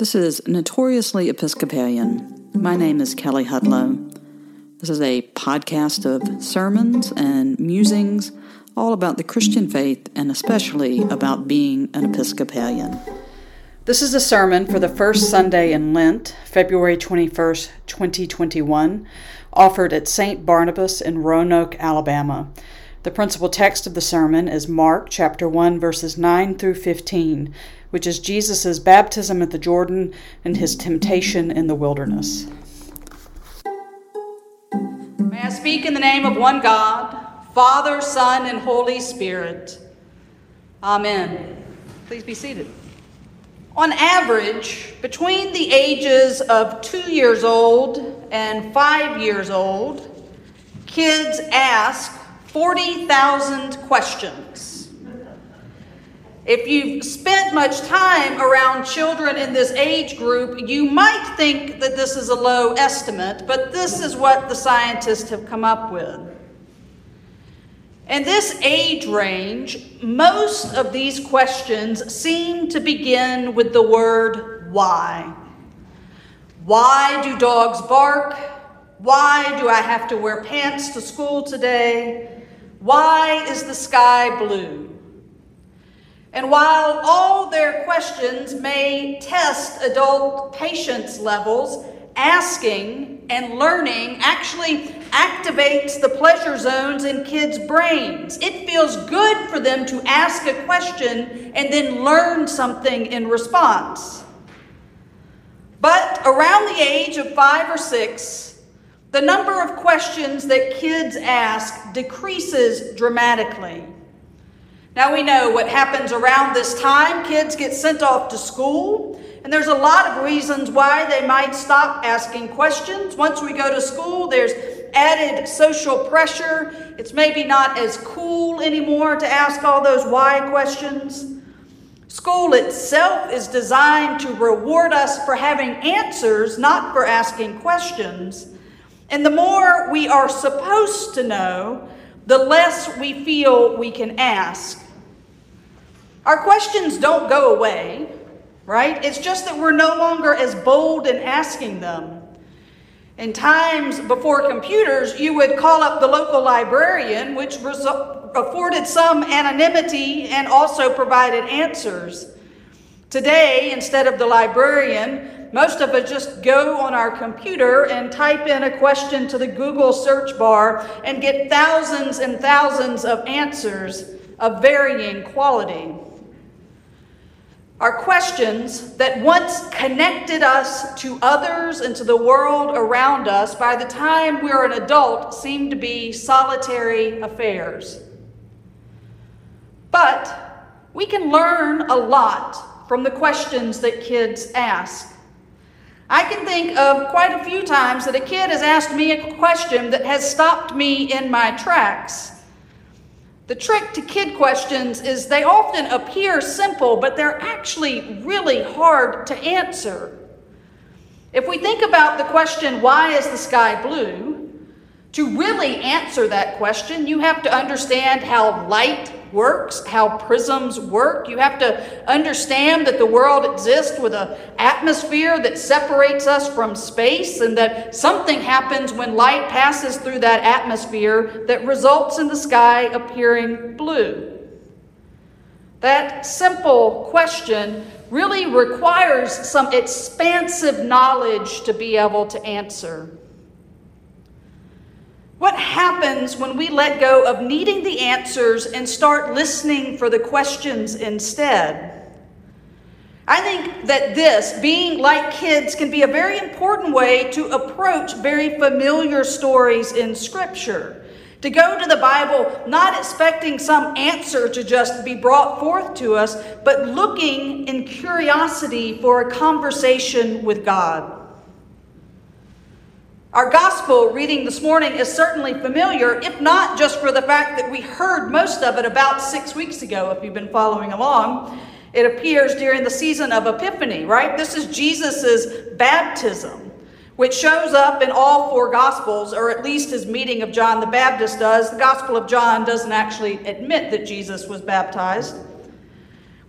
This is Notoriously Episcopalian. My name is Kelley Hudlow. This is a podcast of sermons and musings all about the Christian faith and especially about being an Episcopalian. This is a sermon for the first Sunday in Lent, February 21st, 2021, offered at St. Barnabas in Roanoke, Alabama. The principal text of the sermon is Mark chapter 1 verses 9 through 15 which is Jesus' baptism at the Jordan and his temptation in the wilderness. May I speak in the name of one God, Father, Son, and Holy Spirit. Amen. Please be seated. On average, between the ages of two years old and five years old, kids ask 40,000 questions. If you've spent much time around children in this age group, you might think that this is a low estimate, but this is what the scientists have come up with. In this age range, most of these questions seem to begin with the word why. Why do dogs bark? Why do I have to wear pants to school today? Why is the sky blue? And while all their questions may test adult patience levels, asking and learning actually activates the pleasure zones in kids' brains. It feels good for them to ask a question and then learn something in response. But around the age of five or six, the number of questions that kids ask decreases dramatically. Now we know what happens around this time. Kids get sent off to school, and there's a lot of reasons why they might stop asking questions. Once we go to school, there's added social pressure. It's maybe not as cool anymore to ask all those why questions. School itself is designed to reward us for having answers, not for asking questions. And the more we are supposed to know, the less we feel we can ask. Our questions don't go away, right? It's just that we're no longer as bold in asking them. In times before computers, you would call up the local librarian, which afforded some anonymity and also provided answers. Today, instead of the librarian, most of us just go on our computer and type in a question to the Google search bar and get thousands and thousands of answers of varying quality. Our questions that once connected us to others and to the world around us, by the time we're an adult, seem to be solitary affairs. But we can learn a lot from the questions that kids ask. I can think of quite a few times that a kid has asked me a question that has stopped me in my tracks. The trick to kid questions is they often appear simple, but they're actually really hard to answer. If we think about the question, why is the sky blue? To really answer that question, you have to understand how light works, how prisms work. You have to understand that the world exists with an atmosphere that separates us from space, and that something happens when light passes through that atmosphere that results in the sky appearing blue. That simple question really requires some expansive knowledge to be able to answer. What happens when we let go of needing the answers and start listening for the questions instead? I think that this, being like kids, can be a very important way to approach very familiar stories in Scripture. To go to the Bible not expecting some answer to just be brought forth to us, but looking in curiosity for a conversation with God. Our gospel reading this morning is certainly familiar, if not just for the fact that we heard most of it about six weeks ago, if you've been following along. It appears during the season of Epiphany, right? This is Jesus' baptism, which shows up in all four gospels, or at least his meeting of John the Baptist does. The Gospel of John doesn't actually admit that Jesus was baptized.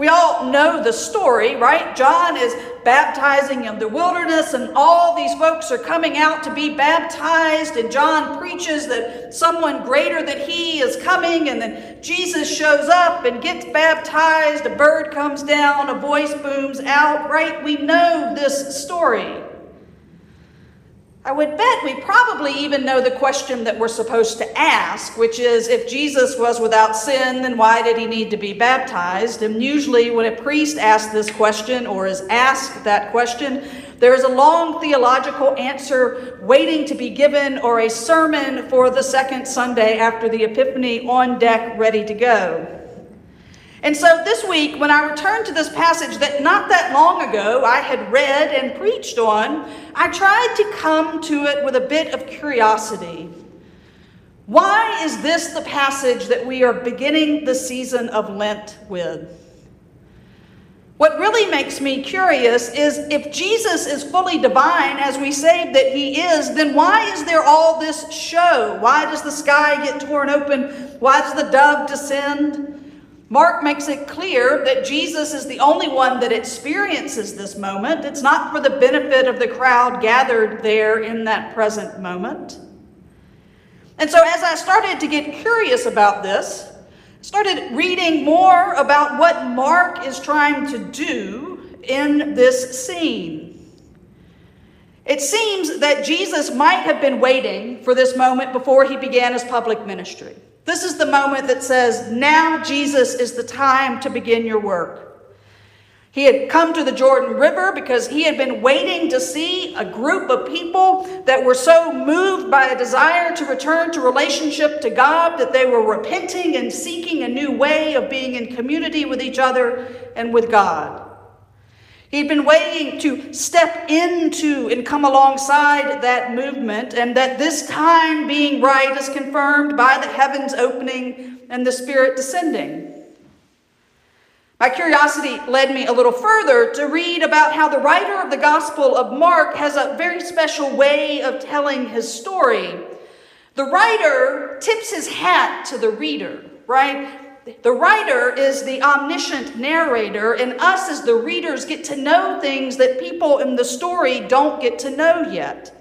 We all know the story, right? John is baptizing in the wilderness, and all these folks are coming out to be baptized. And John preaches that someone greater than he is coming, and then Jesus shows up and gets baptized. A bird comes down, a voice booms out, right? We know this story. I would bet we probably even know the question that we're supposed to ask, which is if Jesus was without sin, then why did he need to be baptized? And usually, when a priest asks this question or is asked that question, there is a long theological answer waiting to be given or a sermon for the second Sunday after the Epiphany on deck, ready to go. And so this week, when I returned to this passage that not that long ago I had read and preached on, I tried to come to it with a bit of curiosity. Why is this the passage that we are beginning the season of Lent with? What really makes me curious is if Jesus is fully divine, as we say that he is, then why is there all this show? Why does the sky get torn open? Why does the dove descend? Mark makes it clear that Jesus is the only one that experiences this moment. It's not for the benefit of the crowd gathered there in that present moment. And so, as I started to get curious about this, started reading more about what Mark is trying to do in this scene. It seems that Jesus might have been waiting for this moment before he began his public ministry. This is the moment that says, Now, Jesus, is the time to begin your work. He had come to the Jordan River because he had been waiting to see a group of people that were so moved by a desire to return to relationship to God that they were repenting and seeking a new way of being in community with each other and with God. He'd been waiting to step into and come alongside that movement, and that this time being right is confirmed by the heavens opening and the Spirit descending. My curiosity led me a little further to read about how the writer of the Gospel of Mark has a very special way of telling his story. The writer tips his hat to the reader, right? The writer is the omniscient narrator, and us as the readers get to know things that people in the story don't get to know yet.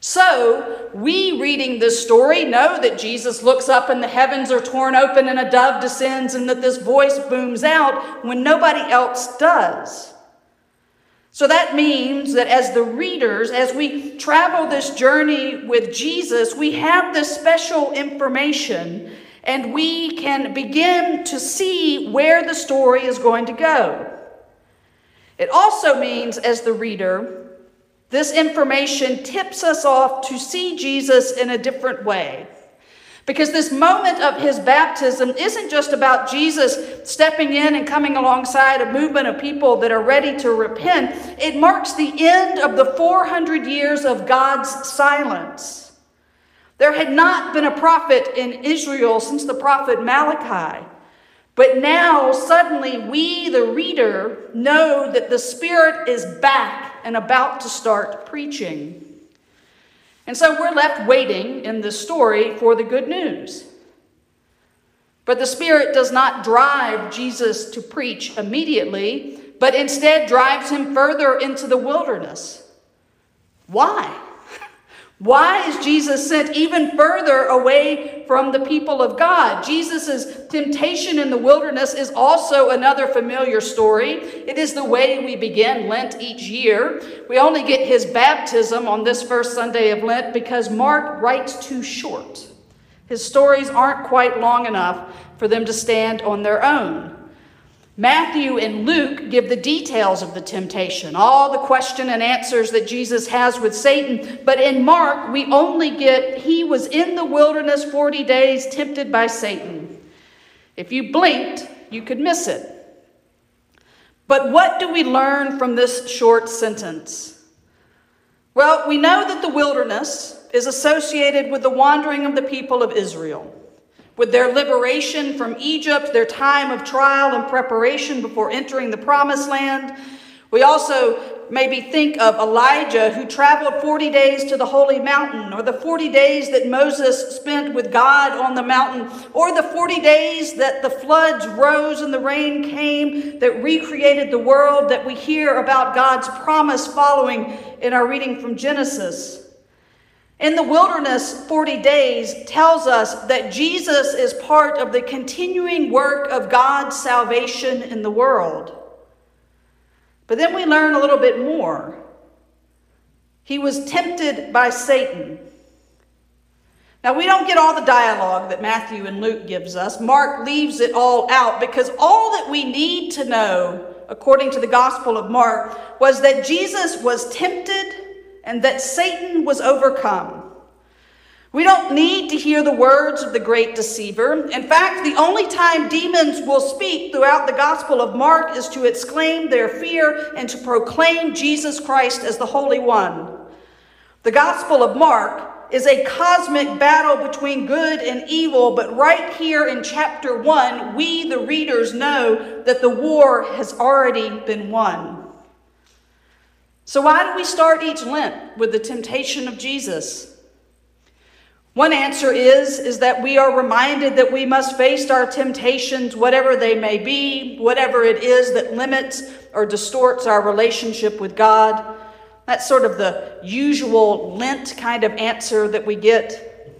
So, we reading this story know that Jesus looks up and the heavens are torn open and a dove descends and that this voice booms out when nobody else does. So that means that as the readers, as we travel this journey with Jesus, we have this special information and we can begin to see where the story is going to go. It also means, as the reader, this information tips us off to see Jesus in a different way. Because this moment of his baptism isn't just about Jesus stepping in and coming alongside a movement of people that are ready to repent. It marks the end of the 400 years of God's silence. There had not been a prophet in Israel since the prophet Malachi. But now, suddenly, we, the reader, know that the Spirit is back and about to start preaching. And so we're left waiting in this story for the good news. But the Spirit does not drive Jesus to preach immediately, but instead drives him further into the wilderness. Why? Why is Jesus sent even further away from the people of God? Jesus' temptation in the wilderness is also another familiar story. It is the way we begin Lent each year. We only get his baptism on this first Sunday of Lent because Mark writes too short. His stories aren't quite long enough for them to stand on their own. Matthew and Luke give the details of the temptation, all the question and answers that Jesus has with Satan. But in Mark, we only get he was in the wilderness 40 days tempted by Satan. If you blinked, you could miss it. But what do we learn from this short sentence? Well, we know that the wilderness is associated with the wandering of the people of Israel with their liberation from Egypt, their time of trial and preparation before entering the promised land. We also maybe think of Elijah who traveled 40 days to the holy mountain, or the 40 days that Moses spent with God on the mountain, or the 40 days that the floods rose and the rain came that recreated the world that we hear about God's promise following in our reading from Genesis. In the wilderness, 40 days tells us that Jesus is part of the continuing work of God's salvation in the world. But then we learn a little bit more. He was tempted by Satan. Now, we don't get all the dialogue that Matthew and Luke gives us. Mark leaves it all out because all that we need to know, according to the Gospel of Mark, was that Jesus was tempted and that Satan was overcome. We don't need to hear the words of the great deceiver. In fact, the only time demons will speak throughout the Gospel of Mark is to exclaim their fear and to proclaim Jesus Christ as the Holy One. The Gospel of Mark is a cosmic battle between good and evil, but right here in chapter 1, we, the readers, know that the war has already been won. So, why do we start each Lent with the temptation of Jesus? One answer is, is that we are reminded that we must face our temptations, whatever they may be, whatever it is that limits or distorts our relationship with God. That's sort of the usual Lent kind of answer that we get.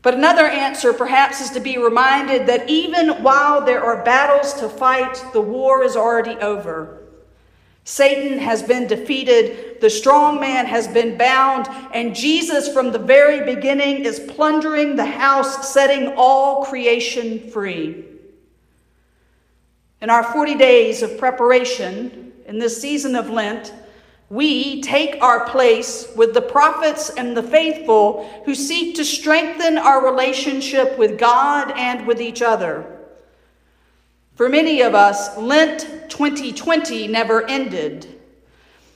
But another answer, perhaps, is to be reminded that even while there are battles to fight, the war is already over. Satan has been defeated, the strong man has been bound, and Jesus, from the very beginning, is plundering the house, setting all creation free. In our 40 days of preparation in this season of Lent, we take our place with the prophets and the faithful who seek to strengthen our relationship with God and with each other. For many of us, Lent 2020 never ended.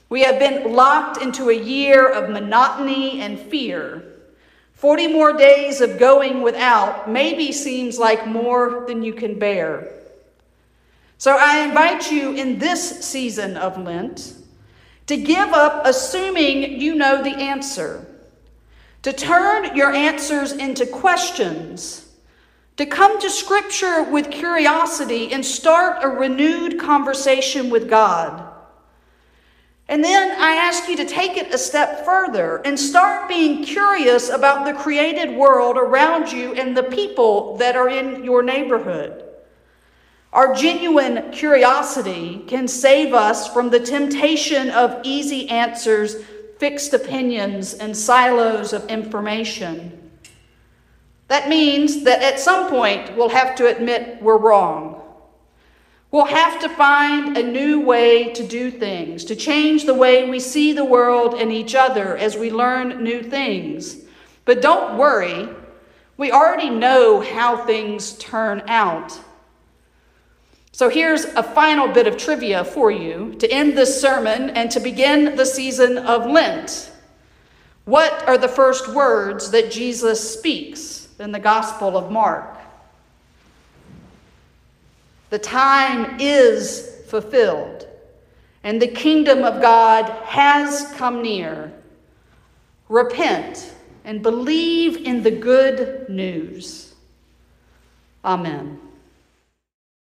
We have been locked into a year of monotony and fear. 40 more days of going without maybe seems like more than you can bear. So I invite you in this season of Lent to give up assuming you know the answer, to turn your answers into questions to come to Scripture with curiosity and start a renewed conversation with God. And then I ask you to take it a step further and start being curious about the created world around you and the people that are in your neighborhood. Our genuine curiosity can save us from the temptation of easy answers, fixed opinions, and silos of information. That means that at some point we'll have to admit we're wrong. We'll have to find a new way to do things, to change the way we see the world and each other as we learn new things. But don't worry, we already know how things turn out. So here's a final bit of trivia for you to end this sermon and to begin the season of Lent. What are the first words that Jesus speaks? Than the Gospel of Mark. The time is fulfilled, and the kingdom of God has come near. Repent and believe in the good news. Amen.